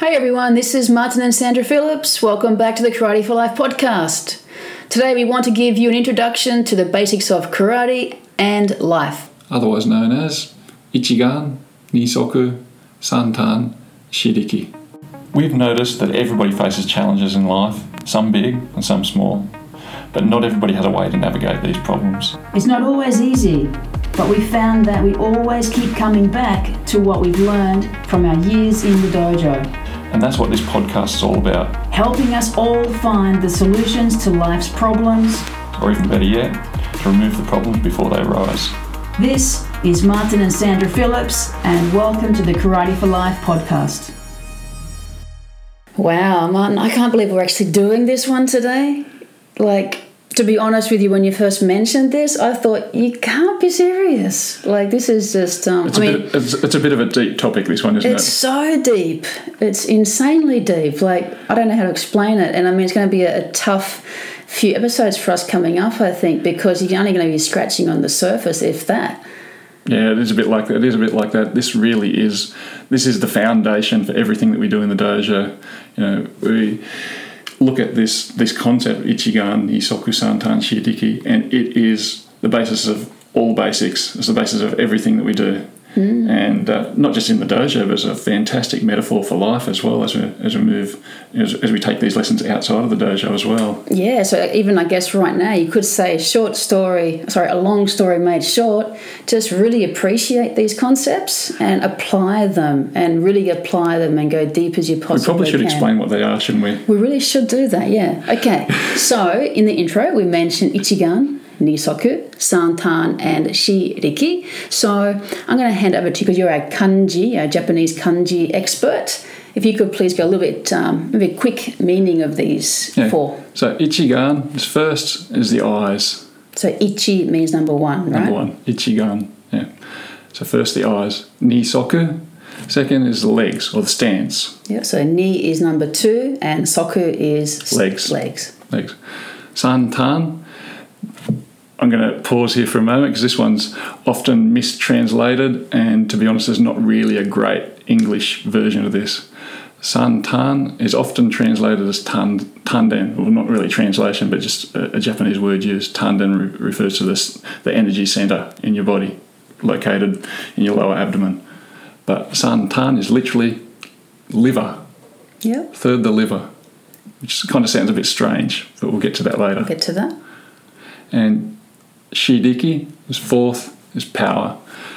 Hey everyone, this is Martin and Sandra Phillips. Welcome back to the Karate for Life podcast. Today we want to give you an introduction to the basics of karate and life. otherwise known as Ichigan, Nisoku, Santan, Shiriki. We've noticed that everybody faces challenges in life, some big and some small, but not everybody has a way to navigate these problems. It's not always easy, but we found that we always keep coming back to what we've learned from our years in the dojo, And that's what this podcast is all about, helping us all find the solutions to life's problems. or even better yet, to remove the problems before they arise. This is Martin and Sandra Phillips, and welcome to the Karate for Life podcast. Wow, Martin, I can't believe we're actually doing this one today. Like, to be honest with you, when you first mentioned this, I thought you can't be serious. Like, this is just. Um, It's, I a mean, bit, it's, it's a bit of a deep topic, this one, isn't it's it? It's so deep. It's insanely deep. Like, I don't know how to explain it. And I mean, it's going to be a, a tough few episodes for us coming up, I think, because you're only going to be scratching on the surface, if that. Yeah, it is a bit like that. It is a bit like that. This really is. This is the foundation for everything that we do in the dojo. You know, we look at this this concept Ichigan, Nisoku Santan Shiriki, and it is the basis of all basics. It's the basis of everything that we do. And uh, not just in the dojo, but it's a fantastic metaphor for life as well as we as we move as, as we take these lessons outside of the dojo as well. Yeah, so even I guess right now you could say a short story, sorry, a long story made short. Just really appreciate these concepts and apply them, and really apply them and go deep as you possibly can. We probably should can. explain what they are, shouldn't we? We really should do that, yeah. Okay, so in the intro, we mentioned Ichigan, Nisoku, Santan, and Shiriki. So I'm going to hand over to you because you're a kanji, a Japanese kanji expert. If you could please go a little bit, um, maybe a quick meaning of these Yeah. four. So Ichigan is first is the eyes. So Ichi means number one, right? Number one, Ichigan. Yeah. So first the eyes. Nisoku. Second is the legs or the stance. Yeah, so Ni is number two, and Soku is Legs. Legs. Legs. Santan. I'm going to pause here for a moment because this one's often mistranslated, and to be honest, there's not really a great English version of this. Santan is often translated as tan, tanden, well, not really translation, but just a, a Japanese word used. Tanden re- refers to this the energy center in your body, located in your lower abdomen. But santan is literally liver, Yep. third the liver, which kind of sounds a bit strange, but we'll get to that later. Get to that. And shiriki is fourth, is power.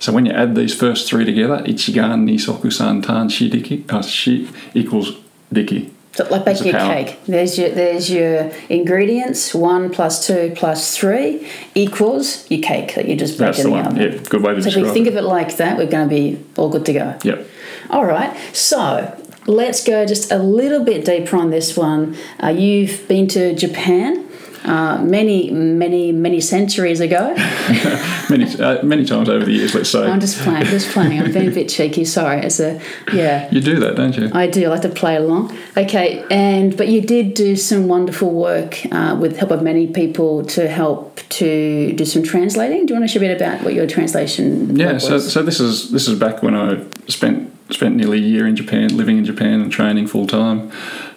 So when you add these first three together, ichigan, nisoku, santan, shidiki, uh, shi equals diki. So like baking a cake. There's your there's your ingredients. One plus two plus three equals your cake that you just baked That's in the one. oven. Yeah, good way to So if we think it. of it like that, we're going to be all good to go. Yep. All right. So let's go just a little bit deeper on this one. Uh, you've been to Japan. Uh, many, many, many centuries ago. Many, uh, many times over the years, let's say. I'm just playing, just playing. I'm being a bit cheeky. Sorry. It's a, yeah. you do that, don't you? I do. I like to play along. Okay, and but you did do some wonderful work uh, with the help of many people to help to do some translating. Do you want to share a bit about what your translation? Yeah, so, was? so this is this is back when I spent spent nearly a year in Japan, living in Japan and training full time,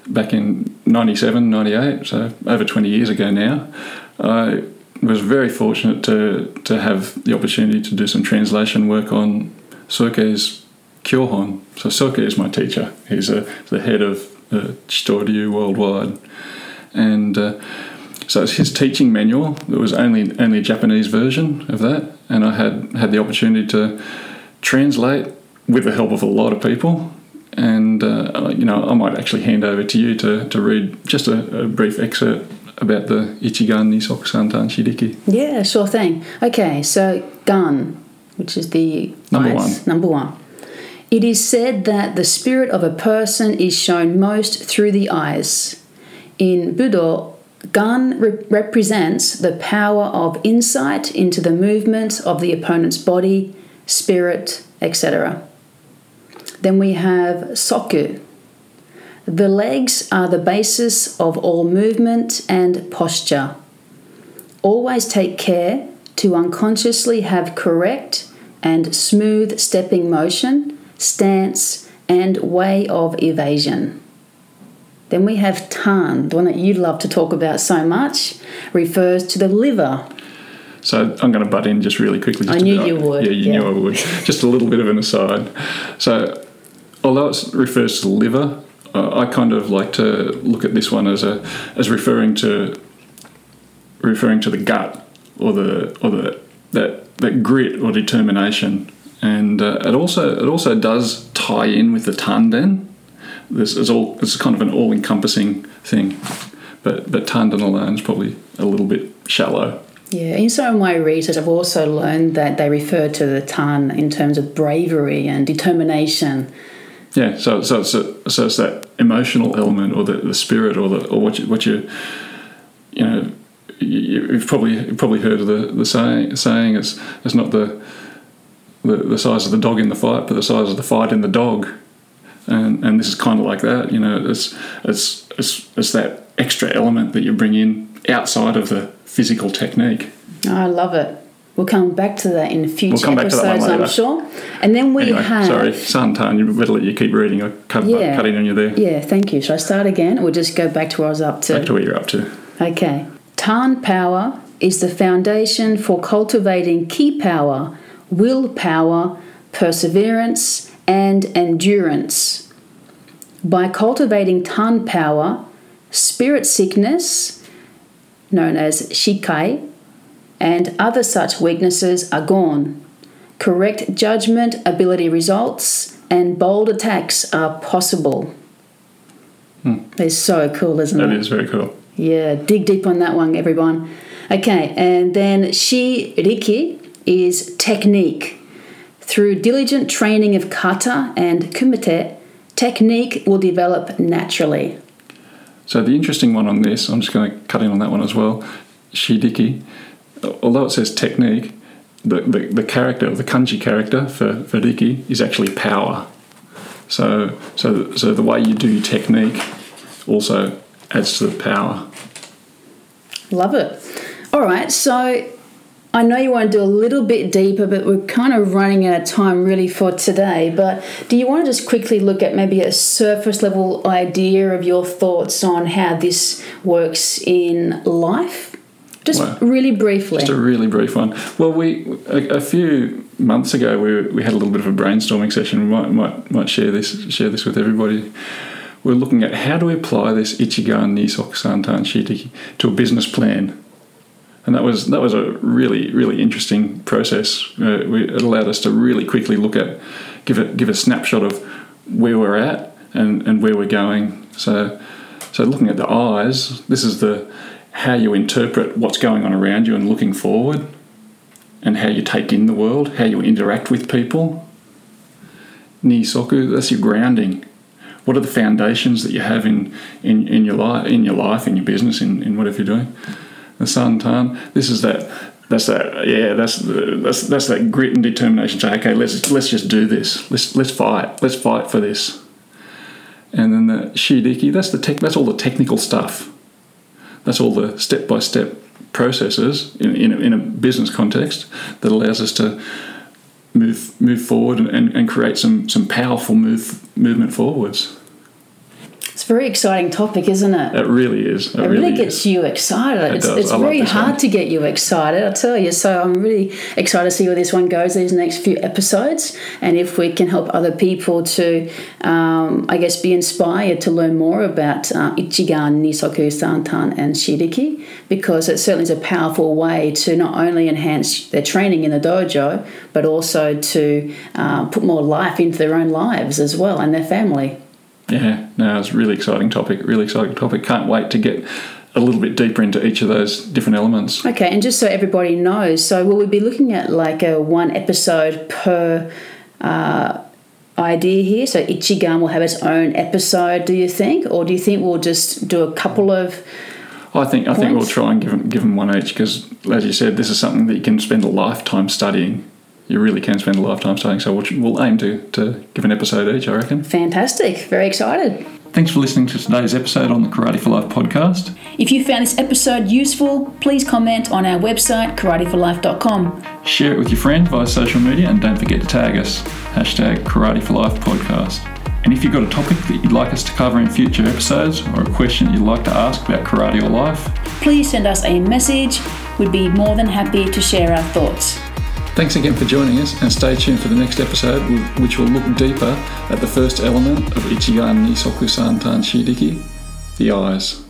back in 97, 98, so over 20 years ago now. I was very fortunate to, to have the opportunity to do some translation work on Soke's Kyohon. So Soke is my teacher. He's a, the head of uh, Chitoryu worldwide. And uh, so it's his teaching manual. There was only only a Japanese version of that, and I had had the opportunity to translate with the help of a lot of people. And uh, you know, I might actually hand over to you to, to read just a, a brief excerpt about the Ichigan Nisoku Santan Shiriki. yeah, sure thing. Okay, so gun, which is the Number eyes, one. Number one. It is said that the spirit of a person is shown most through the eyes. In Budo, Gan re- represents the power of insight into the movement of the opponent's body, spirit, etc. Then we have Soku. The legs are the basis of all movement and posture. Always take care to unconsciously have correct and smooth stepping motion, stance, and way of evasion. Then we have tan, the one that you love to talk about so much, refers to the liver. So I'm going to butt in just really quickly. Just I a knew you would, Yeah, you yeah. knew I would. just a little bit of an aside. So, although it refers to the liver, uh, I kind of like to look at this one as a as referring to referring to the gut or the or the that that grit or determination, and uh, it also it also does tie in with the tanden. This is all it's kind of an all encompassing thing, but but tanden alone is probably a little bit shallow. Yeah, in some of my research, I've also learned that they refer to the tan in terms of bravery and determination. Yeah, so so it's a, so it's that emotional element or the, the spirit or the or what you what you you know you, you've probably you've probably heard of the the saying saying it's it's not the, the the size of the dog in the fight but the size of the fight in the dog, and and this is kind of like that. You know, it's it's it's it's that extra element that you bring in outside of the physical technique. I love it. We'll come back to that in future come back to that one episodes, I'm sure. And then we Anyway, have. sorry, Santan, you better let you keep reading. I cut, Yeah. cut in on you there. Yeah, thank you. Should I start again or just go back to where I was up to? Back to where you're up to. Okay. Tan power is the foundation for cultivating ki power, willpower, perseverance, and endurance. By cultivating Tan power, spirit sickness, known as shikai, and other such weaknesses are gone. Correct judgment ability results and bold attacks are possible. Hmm. It's so cool, isn't That it? is very cool. Yeah, dig deep on that one, everyone. Okay, and then shi riki is technique. Through diligent training of kata and kumite, technique will develop naturally. So the interesting one on this, I'm just going to cut in on that one as well. Shiriki, although it says technique, the, the, the character, the kanji character for, for is actually power. So, so, so the way you do technique also adds to the power. Love it. All right, so I know you want to do a little bit deeper, but we're kind of running out of time really for today. But do you want to just quickly look at maybe a surface level idea of your thoughts on how this works in life? Just Wow. really briefly. Just a really brief one. Well, we a, a few months ago we, we had a little bit of a brainstorming session. We might might might share this share this with everybody. We're looking at how do we apply this Ichigan Nisoku Santan Shiriki to a business plan, and that was that was a really really interesting process. Uh, we, it allowed us to really quickly look at give it give a snapshot of where we're at and, and where we're going. So so looking at the eyes, this is the how you interpret what's going on around you and looking forward, and how you take in the world, how you interact with people. Nisoku, that's your grounding. What are the foundations that you have in, in, in your life, in your life, in your business, in, in whatever you're doing? The Santan, this is that. That's that. Yeah, that's that's that's that grit and determination. Say, okay, let's let's just do this. Let's let's fight. Let's fight for this. And then the Shiriki, that's the tech. That's all the technical stuff that's all the step by step processes in, in, a, in a business context that allows us to move move forward and, and, and create some some powerful move movement forwards. It's very exciting topic, isn't it? It really is. It, It really is. gets you excited. it's does. it's I love very hard one. to get you excited, I tell you. So I'm really excited to see where this one goes these next few episodes, and if we can help other people to, um, I guess, be inspired to learn more about uh, Ichigan, Nisoku, Santan, and Shiriki, because it certainly is a powerful way to not only enhance their training in the dojo, but also to uh, put more life into their own lives as well and their family. Yeah, no, it's a really exciting topic. Really exciting topic. Can't wait to get a little bit deeper into each of those different elements. Okay, and just so everybody knows, so will we be looking at like a one episode per uh, idea here? So Ichigan will have its own episode, do you think, or do you think we'll just do a couple of? I think I think we'll try and give them, give them one each because, as you said, this is something that you can spend a lifetime studying. You really can spend a lifetime studying. So we'll, we'll aim to, to give an episode each, I reckon. Fantastic! Very excited. Thanks for listening to today's episode on the Karate for Life podcast. If you found this episode useful, please comment on our website karateforlife.com. Share it with your friends via social media and don't forget to tag us. Hashtag Karate for Life podcast. And if you've got a topic that you'd like us to cover in future episodes or a question you'd like to ask about karate or life, Please send us a message. We'd be more than happy to share our thoughts. Thanks again for joining us and stay tuned for the next episode, which will look deeper at the first element of Ichigan Nisoku Santan Shiriki, the eyes.